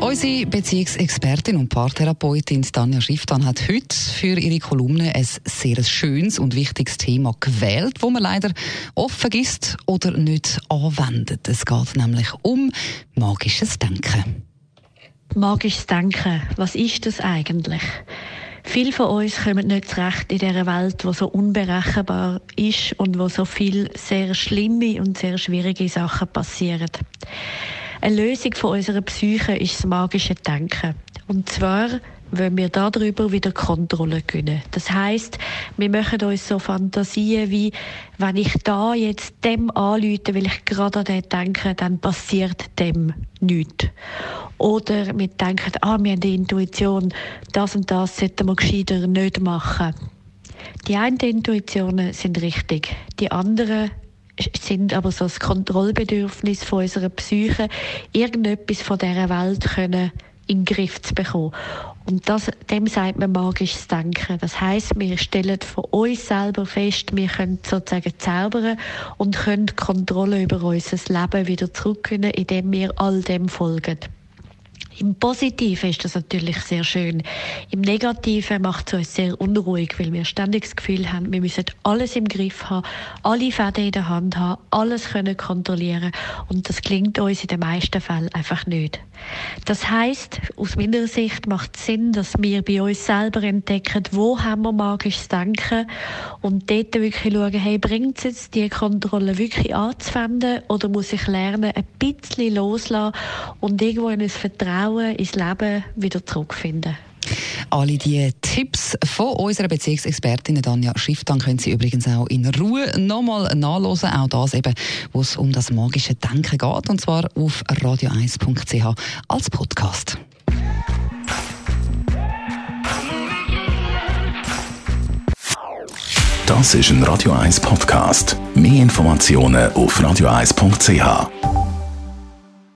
Unsere Beziehungsexpertin und Paartherapeutin Tanja Schifftan hat heute für ihre Kolumne ein sehr schönes und wichtiges Thema gewählt, wo man leider oft vergisst oder nicht anwendet. Es geht nämlich um magisches Denken. Magisches Denken, was ist das eigentlich? Viele von uns kommen nicht zurecht in dieser Welt, die so unberechenbar ist und wo so viel sehr schlimme und sehr schwierige Sachen passieren. Eine Lösung von unserer Psyche ist das magische Denken. Und zwar wollen wir darüber wieder Kontrolle gewinnen. Das heißt, wir machen uns so Fantasien wie, wenn ich da jetzt dem anlüte, weil ich gerade an den denke, dann passiert dem nichts. Oder wir denken, ah, wir haben die Intuition, das und das sollten wir gescheiter nicht machen. Die einen Intuitionen sind richtig, die anderen sind aber so das Kontrollbedürfnis von unserer Psyche, irgendetwas von dieser Welt können in den Griff zu bekommen. Und das, dem sagt man magisches Denken. Das heißt, wir stellen von uns selber fest, wir können sozusagen zaubern und können Kontrolle über unser Leben wieder zurückgewinnen, indem wir all dem folgen. Im Positiven ist das natürlich sehr schön. Im Negativen macht es uns sehr unruhig, weil wir ständig das Gefühl haben, wir müssen alles im Griff haben, alle Fäden in der Hand haben, alles können kontrollieren und das klingt uns in den meisten Fällen einfach nicht. Das heißt, aus meiner Sicht macht es Sinn, dass wir bei uns selber entdecken, wo haben wir magisches Denken und dort wirklich schauen, hey, bringt es jetzt die Kontrolle wirklich anzuwenden oder muss ich lernen, ein bisschen loslassen und irgendwo in ein Vertrauen Vertrauen ins Leben wieder zurückfinden. Alle die Tipps von unserer Beziehungsexpertin Danja Schifftan können Sie übrigens auch in Ruhe nochmal nachlesen. Auch das eben, wo es um das magische Denken geht. Und zwar auf radio1.ch als Podcast. Das ist ein Radio 1 Podcast. Mehr Informationen auf radio1.ch.